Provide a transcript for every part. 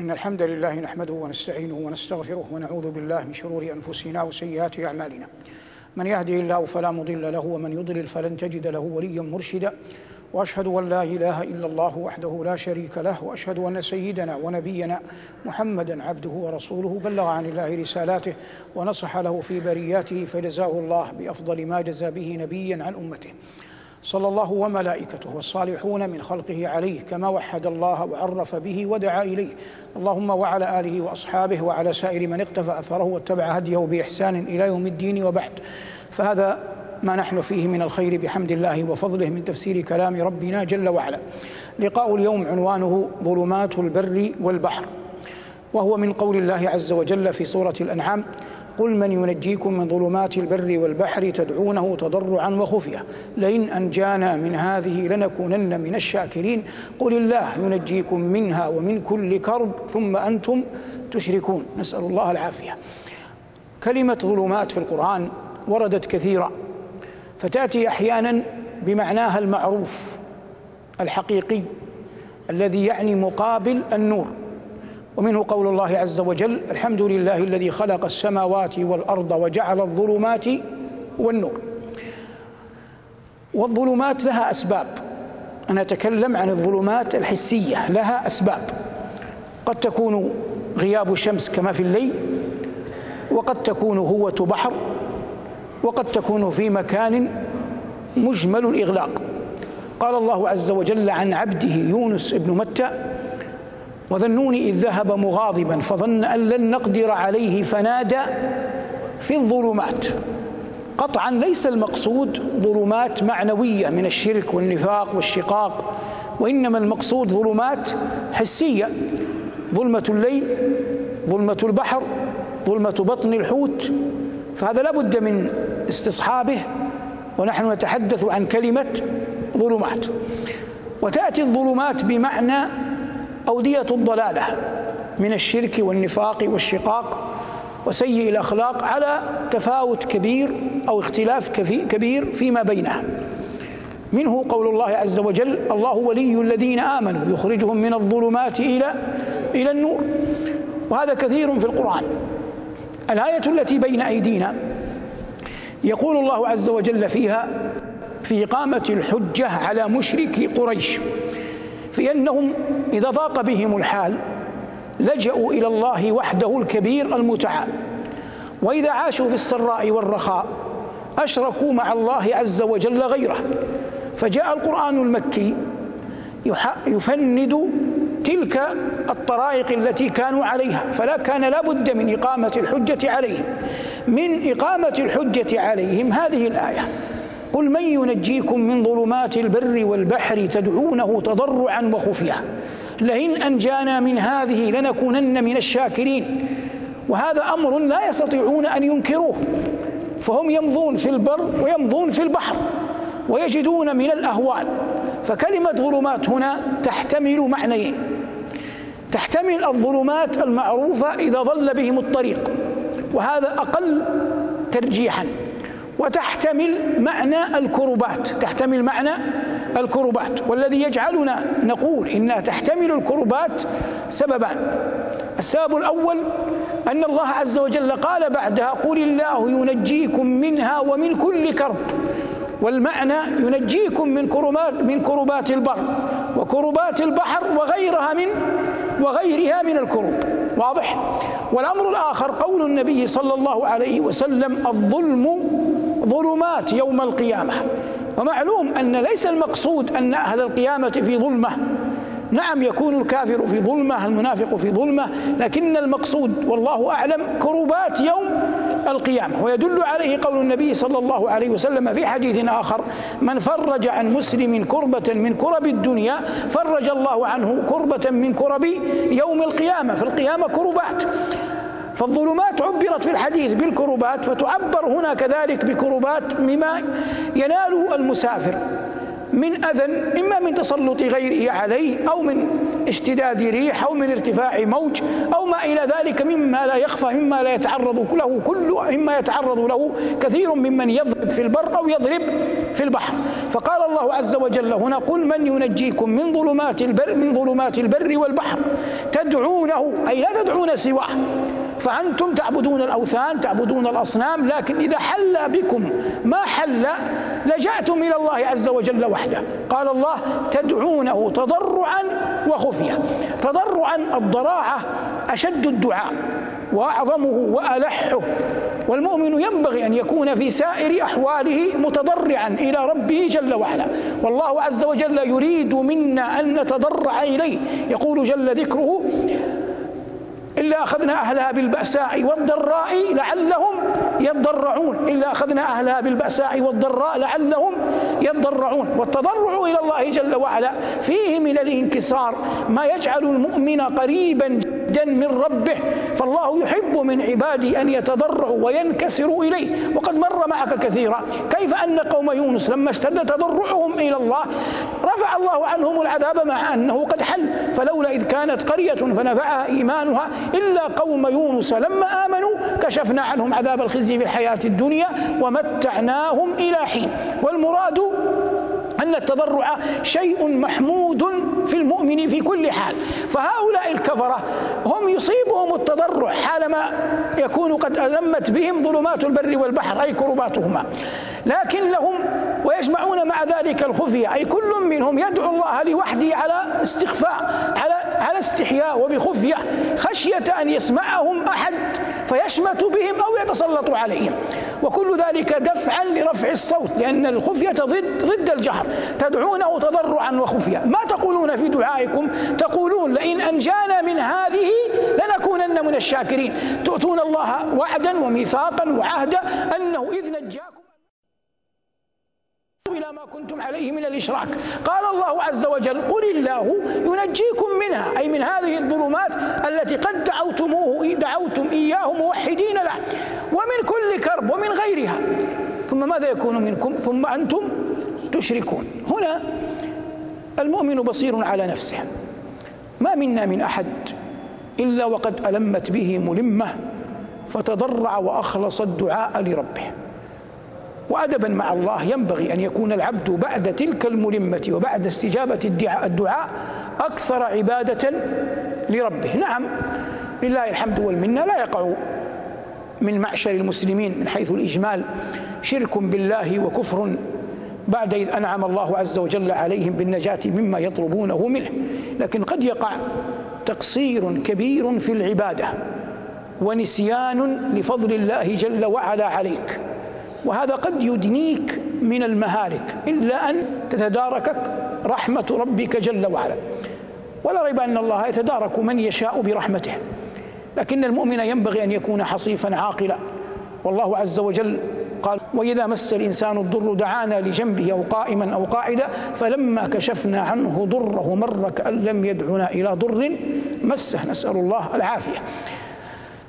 إن الحمد لله نحمده ونستعينه ونستغفره ونعوذ بالله من شرور أنفسنا وسيئات أعمالنا. من يهده الله فلا مضل له ومن يضلل فلن تجد له وليا مرشدا. وأشهد أن لا إله إلا الله وحده لا شريك له وأشهد أن سيدنا ونبينا محمدا عبده ورسوله بلغ عن الله رسالاته ونصح له في برياته فجزاه الله بأفضل ما جزى به نبيا عن أمته. صلى الله وملائكته والصالحون من خلقه عليه كما وحد الله وعرف به ودعا إليه. اللهم وعلى آله وأصحابه وعلى سائر من اقتفى أثره واتبع هديه بإحسان إلى يوم الدين وبعد. فهذا ما نحن فيه من الخير بحمد الله وفضله من تفسير كلام ربنا جل وعلا. لقاء اليوم عنوانه ظلمات البر والبحر وهو من قول الله عز وجل في سورة الأنعام قل من ينجيكم من ظلمات البر والبحر تدعونه تضرعا وخفية. لئن أنجانا من هذه لنكونن من الشاكرين. قل الله ينجيكم منها ومن كل كرب ثم أنتم تشركون. نسأل الله العافية. كلمة ظلمات في القرآن وردت كثيرا فتأتي أحيانا بمعناها المعروف الحقيقي الذي يعني مقابل النور. ومنه قول الله عز وجل الحمد لله الذي خلق السماوات والأرض وجعل الظلمات والنور. والظلمات لها أسباب. أنا أتكلم عن الظلمات الحسية لها أسباب. قد تكون غياب الشمس كما في الليل وقد تكون هوة بحر وقد تكون في مكان مجمل الإغلاق. قال الله عز وجل عن عبده يونس بن متى وذنون إذ ذهب مغاضبا فظن أن لن نقدر عليه فنادى في الظلمات. قطعا ليس المقصود ظلمات معنوية من الشرك والنفاق والشقاق وإنما المقصود ظلمات حسية. ظلمة الليل ظلمة البحر ظلمة بطن الحوت. فهذا لا بد من استصحابه ونحن نتحدث عن كلمة ظلمات. وتأتي الظلمات بمعنى أودية الضلالة من الشرك والنفاق والشقاق وسيء الأخلاق على تفاوت كبير أو اختلاف كبير فيما بينها. منه قول الله عز وجل الله ولي الذين آمنوا يخرجهم من الظلمات إلى إلى النور. وهذا كثير في القرآن. الآية التي بين أيدينا يقول الله عز وجل فيها في إقامة الحجة على مشركي قريش. في أنهم إذا ضاق بهم الحال لجأوا إلى الله وحده الكبير المتعال. وإذا عاشوا في السراء والرخاء أشركوا مع الله عز وجل غيره. فجاء القرآن المكي يفند تلك الطرائق التي كانوا عليها. فلا كان لا بد من إقامة الحجة عليهم. من إقامة الحجة عليهم هذه الآية. قل من ينجيكم من ظلمات البر والبحر تدعونه تضرعا وخفيا لئن أنجانا من هذه لنكونن من الشاكرين. وهذا أمر لا يستطيعون أن ينكروه. فهم يمضون في البر ويمضون في البحر ويجدون من الأهوال. فكلمة ظلمات هنا تحتمل معنيين. تحتمل الظلمات المعروفة إذا ضل بهم الطريق. وهذا أقل ترجيحا. وتحتمل معنى الكربات تحتمل معنى الكربات. والذي يجعلنا نقول إنها تحتمل الكربات سببان. السبب الأول أن الله عز وجل قال بعدها قل الله ينجيكم منها ومن كل كرب. والمعنى ينجيكم من كربات من كربات البر وكربات البحر وغيرها من وغيرها من الكروب واضح؟ والأمر الآخر قول النبي صلى الله عليه وسلم الظلم ظلمات يوم القيامة. ومعلوم أن ليس المقصود أن أهل القيامة في ظلمة. نعم يكون الكافر في ظلمة المنافق في ظلمة لكن المقصود والله أعلم كروبات يوم القيامة. ويدل عليه قول النبي صلى الله عليه وسلم في حديث آخر من فرج عن مسلم كربة من كرب الدنيا فرج الله عنه كربة من كرب يوم القيامة. في القيامه كربات. فالظلمات عبرت في الحديث بالكربات فتعبر هنا كذلك بكربات مما ينال المسافر من أذى إما من تسلط غيره عليه أو من اشتداد ريح أو من ارتفاع موج أو ما إلى ذلك مما لا يخفى مما لا يتعرض له كل مما يتعرض له كثير ممن يضرب في البر أو يضرب في البحر. فقال الله عز وجل هنا قل من ينجيكم من ظلمات البر من ظلمات البر والبحر تدعونه أي لا تدعون سواه فأنتم تعبدون الأوثان تعبدون الأصنام لكن إذا حل بكم ما حل لجأتم إلى الله عز وجل وحده. قال الله تدعونه تضرعا وخفية. تضرعا الضراعة أشد الدعاء وأعظمه وألحه. والمؤمن ينبغي أن يكون في سائر أحواله متضرعا إلى ربه جل وعلا. والله عز وجل يريد منا أن نتضرع إليه. يقول جل ذكره إلا أخذنا أهلها بالبأساء والضراء لعلهم يضرعون. إلا أخذنا أهلها بالبأساء والضراء لعلهم يضرعون. والتضرع إلى الله جل وعلا فيه من الانكسار ما يجعل المؤمن قريبا جدا من ربه فالله يحب من عباده أن يتضرعوا وينكسروا إليه. وقد مر معك كثيرا كيف أن قوم يونس لما اشتد تضرعهم إلى الله رفع الله عنهم العذاب مع أنه قد حل. فلولا إذ كانت قرية فنفعها إيمانها إلا قوم يونس لما آمنوا كشفنا عنهم عذاب الخزي في الحياة الدنيا ومتعناهم إلى حين. والمراد أن التضرع شيء محمود في المؤمن في كل حال. فهؤلاء الكفرة هم يصيبهم التضرع حالما يكون قد ألمت بهم ظلمات البر والبحر أي كرباتهما. لكن لهم ويجمعون مع ذلك الخفية أي كل منهم يدعو الله لوحده على استخفاء على على استحياء وبخفية خشية أن يسمعهم أحد فيشمت بهم أو يتسلط عليهم. وكل ذلك دفعا لرفع الصوت لأن الخفية ضد ضد الجهر تدعونه تضرعا وخفية. ما تقولون في دعائكم؟ تقولون لئن أنجانا من هذه لنكونن من الشاكرين. تؤتون الله وعدا وميثاقا وعهدا أنه إذ نجاكم إلى ما كنتم عليه من الإشراك. قال الله عز وجل قل الله ينجيكم منها أي من هذه الظلمات التي قد دعوتموه دعوتم إياه موحدين. غيرها. ثم ماذا يكون منكم؟ ثم أنتم تشركون. هنا المؤمن بصير على نفسه. ما منا من أحد إلا وقد ألمت به ملمة فتضرع وأخلص الدعاء لربه. وأدبا مع الله ينبغي أن يكون العبد بعد تلك الملمة وبعد استجابة الدعاء أكثر عبادة لربه. نعم لله الحمد والمنة لا يقع من معشر المسلمين من حيث الإجمال شرك بالله وكفر بعد إذ أنعم الله عز وجل عليهم بالنجاة مما يطلبونه منه. لكن قد يقع تقصير كبير في العبادة ونسيان لفضل الله جل وعلا عليك. وهذا قد يدنيك من المهالك إلا أن تتداركك رحمة ربك جل وعلا. ولا ريب أن الله يتدارك من يشاء برحمته. لكن المؤمن ينبغي أن يكون حصيفا عاقلا. والله عز وجل قال وإذا مس الإنسان الضر دعانا لجنبه أو قائما أو قاعدا فلما كشفنا عنه ضره مر كأن لم يدعنا إلى ضر مسه. نسأل الله العافية.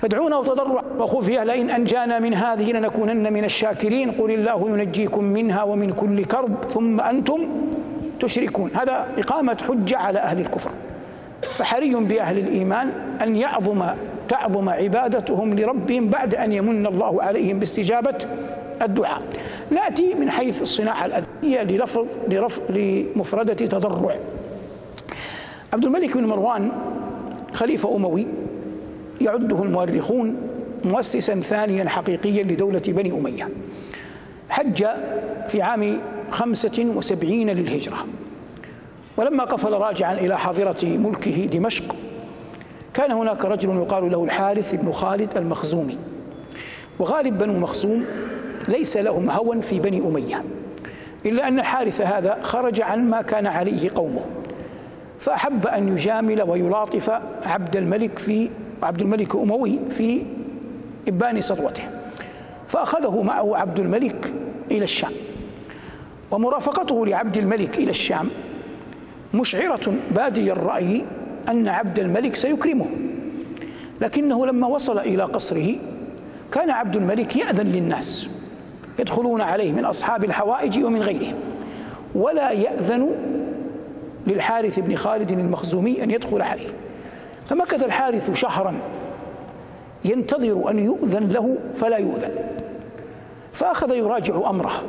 تدعونه تضرع وخفية لئن أنجانا من هذه لنكونن من الشاكرين. قل الله ينجيكم منها ومن كل كرب ثم أنتم تشركون. هذا إقامة حجة على أهل الكفر. فحري بأهل الإيمان أن يعظم تعظم عبادتهم لربهم بعد أن يمن الله عليهم باستجابة الدعاء. نأتي من حيث الصناعة الأدبية للفظ لرفض لمفردة تضرع. عبد الملك بن مروان خليفة أموي يعده المؤرخون مؤسسا ثانيا حقيقيا لدولة بني أمية. حج في عام خمسة وسبعين للهجرة. ولما قفل راجعا إلى حاضرة ملكه دمشق كان هناك رجل يقال له الحارث بن خالد المخزومي. وغالب بنو مخزوم ليس لهم هوى في بني أمية إلا أن الحارث هذا خرج عن ما كان عليه قومه. فأحب أن يجامل ويلاطف عبد الملك في عبد الملك أموي في إبان سطوته. فأخذه معه عبد الملك إلى الشام. ومرافقته لعبد الملك إلى الشام مشعرة بادي الرأي أن عبد الملك سيكرمه. لكنه لما وصل إلى قصره كان عبد الملك يأذن للناس يدخلون عليه من أصحاب الحوائج ومن غيرهم ولا يأذن للحارث بن خالد المخزومي أن يدخل عليه. فمكث الحارث شهرا ينتظر أن يؤذن له فلا يؤذن. فأخذ يراجع أمره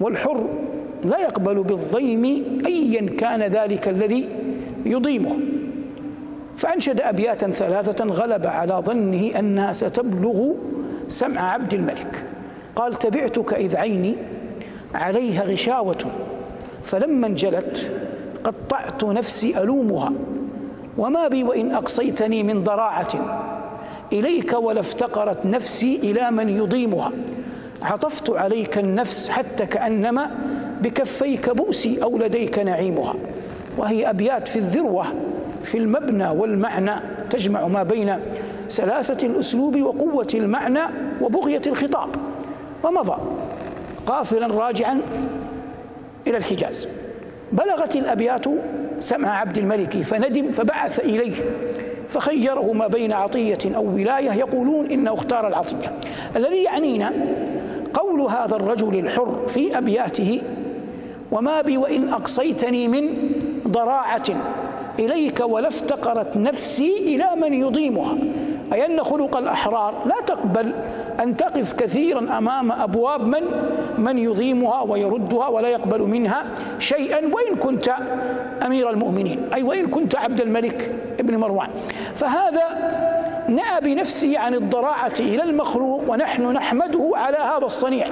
والحر لا يقبل بالضيم أيا كان ذلك الذي يضيمه. فأنشد أبياتا ثلاثة غلب على ظنه أنها ستبلغ سمع عبد الملك. قال تبعتك إذ عيني عليها غشاوة فلما انجلت قطعت نفسي ألومها. وما بي وإن أقصيتني من ضراعة إليك ولا افتقرت نفسي إلى من يضيمها. عطفت عليك النفس حتى كأنما بكفيك بؤسي أو لديك نعيمها. وهي أبيات في الذروة في المبنى والمعنى تجمع ما بين سلاسة الأسلوب وقوة المعنى وبغية الخطاب. ومضى قافلا راجعا إلى الحجاز. بلغت الأبيات سمع عبد الملك فندم فبعث إليه فخيره ما بين عطية أو ولاية يقولون إنه اختار العطية. الذي يعنينا قول هذا الرجل الحر في أبياته وما بي وإن أقصيتني من ضراعة إليك ولا افتقرت نفسي إلى من يضيمها. أي أن خلق الأحرار لا تقبل أن تقف كثيرا أمام أبواب من من يضيمها ويردها ولا يقبل منها شيئا. وإن كنت أمير المؤمنين أي وإن كنت عبد الملك ابن مروان. فهذا نأى بنفسه عن الضراعة إلى المخلوق ونحن نحمده على هذا الصنيع.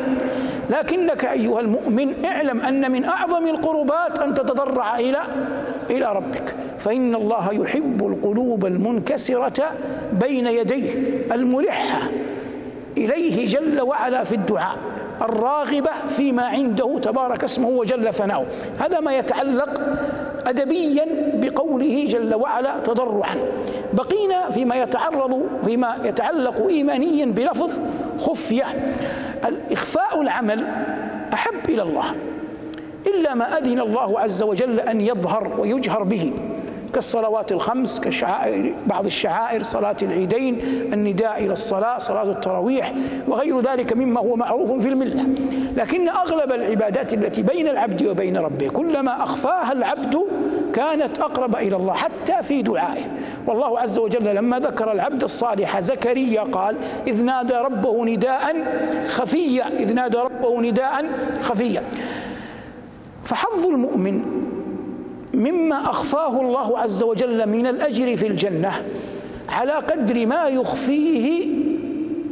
لكنك أيها المؤمن اعلم أن من أعظم القربات أن تتضرع إلى إلى ربك. فإن الله يحب القلوب المنكسرة بين يديه الملحة إليه جل وعلا في الدعاء الراغبة فيما عنده تبارك اسمه وجل ثناؤه. هذا ما يتعلق أدبيا بقوله جل وعلا تضرعا. بقينا فيما يتعرض فيما يتعلق إيمانيا بلفظ خفية. الإخفاء العمل أحب إلى الله إلا ما أذن الله عز وجل أن يظهر ويجهر به كالصلوات الخمس كشعائر بعض الشعائر صلاة العيدين النداء إلى الصلاة صلاة التراويح وغير ذلك مما هو معروف في الملة. لكن أغلب العبادات التي بين العبد وبين ربه كلما أخفاها العبد كانت أقرب إلى الله حتى في دعائه. والله عز وجل لما ذكر العبد الصالح زكريا قال إذ نادى ربه نداء خفيا إذ نادى ربه نداء خفيا. فحظ المؤمن مما أخفاه الله عز وجل من الأجر في الجنة على قدر ما يخفيه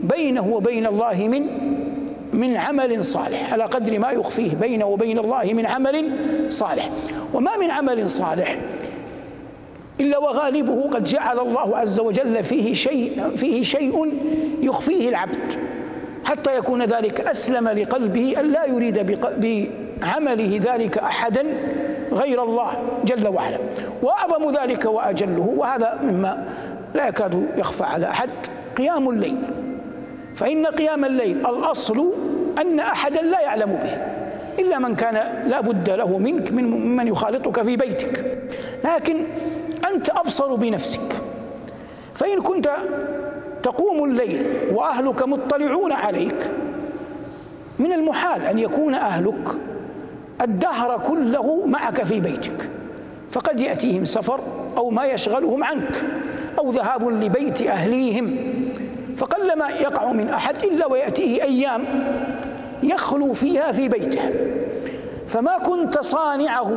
بينه وبين الله من من عمل صالح على قدر ما يخفيه بينه وبين الله من عمل صالح. وما من عمل صالح إلا وغالبه قد جعل الله عز وجل فيه شيء فيه شيء يخفيه العبد حتى يكون ذلك أسلم لقلبه أن لا يريد بعمله ذلك أحدا غير الله جل وعلا. وأعظم ذلك وأجله وهذا مما لا يكاد يخفى على أحد قيام الليل. فإن قيام الليل الأصل أن أحدا لا يعلم به. إلا من كان لا بد له منك من من يخالطك في بيتك. لكن أنت أبصر بنفسك. فإن كنت تقوم الليل وأهلك مطلعون عليك من المحال أن يكون أهلك الدهر كله معك في بيتك. فقد يأتيهم سفر أو ما يشغلهم عنك أو ذهاب لبيت أهليهم. فقلما يقع من أحد إلا ويأتيه أيام يخلو فيها في بيته. فما كنت صانعه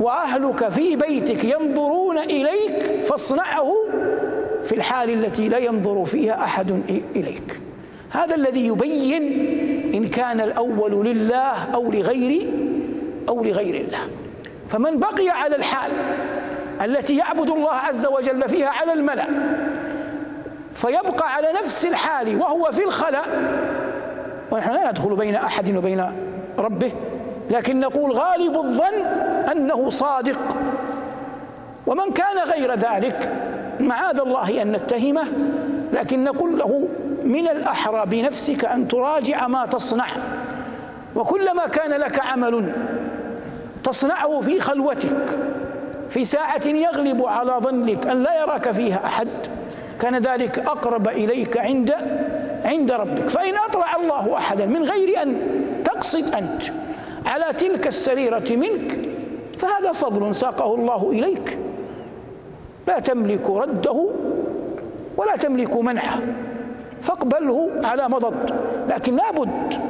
وأهلك في بيتك ينظرون إليك فاصنعه في الحال التي لا ينظر فيها أحد إليك. هذا الذي يبين إن كان الأول لله أو لغير أو لغير الله. فمن بقي على الحال التي يعبد الله عز وجل فيها على الملأ فيبقى على نفس الحال وهو في الخلاء ونحن لا ندخل بين أحد وبين ربه لكن نقول غالب الظن أنه صادق. ومن كان غير ذلك معاذ الله أن نتهمه لكن نقول له من الأحرى بنفسك أن تراجع ما تصنع. وكلما كان لك عمل تصنعه في خلوتك في ساعة يغلب على ظنك أن لا يراك فيها أحد كان ذلك أقرب إليك عند عند ربك. فإن أطلع الله أحدا من غير أن تقصد أنت على تلك السريرة منك فهذا فضل ساقه الله إليك. لا تملك رده ولا تملك منعه فاقبله على مضض. لكن لابد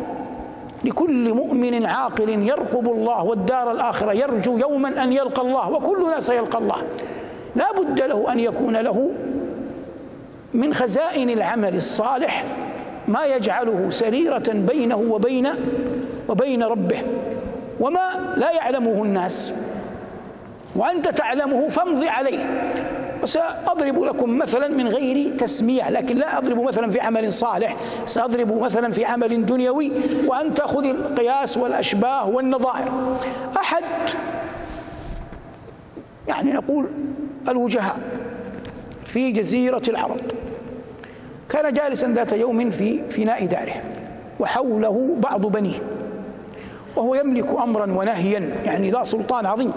لكل مؤمن عاقل يرقب الله والدار الآخرة يرجو يوما أن يلقى الله وكلنا سيلقى الله. لا بد له أن يكون له من خزائن العمل الصالح ما يجعله سريرة بينه وبين وبين ربه. وما لا يعلمه الناس. وأنت تعلمه فامض عليه. وسأضرب لكم مثلا من غير تسمية لكن لا أضرب مثلا في عمل صالح سأضرب مثلا في عمل دنيوي وأن تأخذ القياس والأشباه والنظائر. أحد يعني نقول الوجهاء في جزيرة العرب. كان جالسا ذات يوم في فناء داره وحوله بعض بنيه وهو يملك امرا ونهيا يعني ذا سلطان عظيم.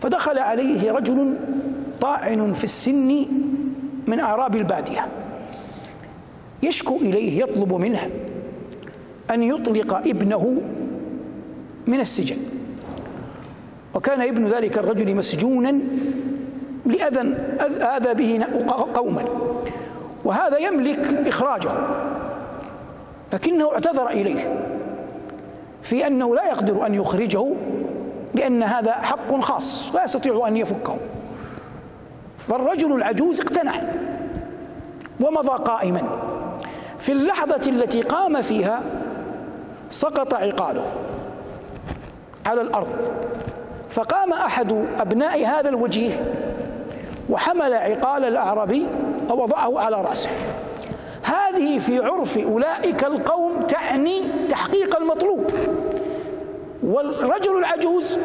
فدخل عليه رجل طاعن في السن من أعراب البادية يشكو إليه يطلب منه أن يطلق ابنه من السجن. وكان ابن ذلك الرجل مسجونا لأذى آذى به قوما. وهذا يملك إخراجه. لكنه اعتذر إليه في أنه لا يقدر أن يخرجه لأن هذا حق خاص لا يستطيع أن يفكه. فالرجل العجوز اقتنع ومضى قائما. في اللحظة التي قام فيها سقط عقاله على الأرض. فقام أحد أبناء هذا الوجيه وحمل عقال الأعرابي ووضعه على رأسه. هذه في عرف أولئك القوم تعني تحقيق المطلوب. والرجل العجوز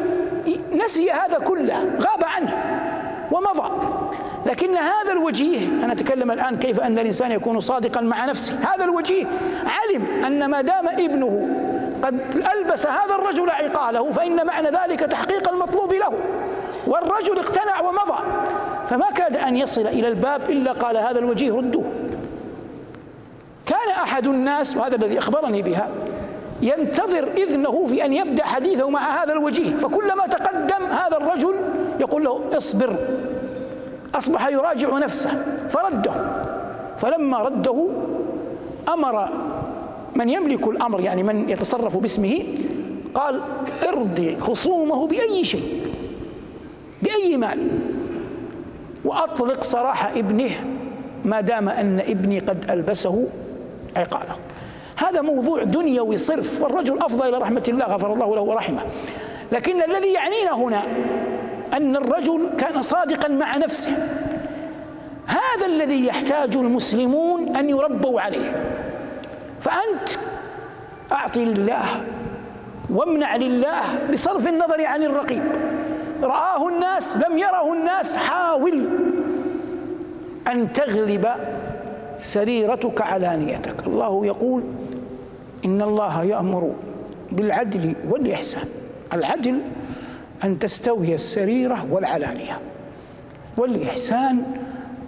نسي هذا كله غاب عنه ومضى. لكن هذا الوجيه أنا أتكلم الآن كيف أن الإنسان يكون صادقا مع نفسه. هذا الوجيه علم أن ما دام ابنه قد ألبس هذا الرجل عقاله فإن معنى ذلك تحقيق المطلوب له. والرجل اقتنع ومضى. فما كاد أن يصل إلى الباب إلا قال هذا الوجيه ردوه كان أحد الناس وهذا الذي أخبرني بها ينتظر إذنه في أن يبدأ حديثه مع هذا الوجيه. فكلما تقدم هذا الرجل يقول له اصبر أصبح يراجع نفسه فرده. فلما رده أمر من يملك الأمر يعني من يتصرف باسمه قال ارضي خصومه بأي شيء بأي مال. وأطلق سراح ابنه ما دام أن ابني قد ألبسه. عقاله هذا موضوع دنيوي صرف والرجل أفضى إلى رحمة الله غفر الله له ورحمه. لكن الذي يعنينا هنا أن الرجل كان صادقا مع نفسه. هذا الذي يحتاج المسلمون أن يربوا عليه. فأنت أعطي لله وامنع لله بصرف النظر عن الرقيب. رآه الناس لم يره الناس حاول أن تغلب سريرتك علانيتك الله يقول إن الله يأمر بالعدل والإحسان. العدل أن تستوي السريرة والعلانية والإحسان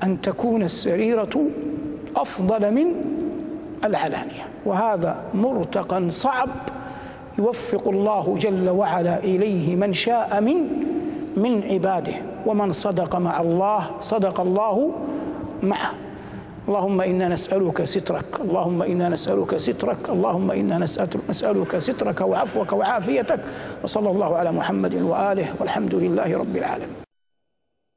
أن تكون السريرة أفضل من العلانية. وهذا مرتقى صعب يوفق الله جل وعلا إليه من شاء من من عباده. ومن صدق مع الله صدق الله معه. اللهم إنا نسألك سترك. اللهم إنا نسألك سترك. اللهم إنا نسألك سترك وعفوك وعافيتك. وصلى الله على محمد وآله والحمد لله رب العالمين.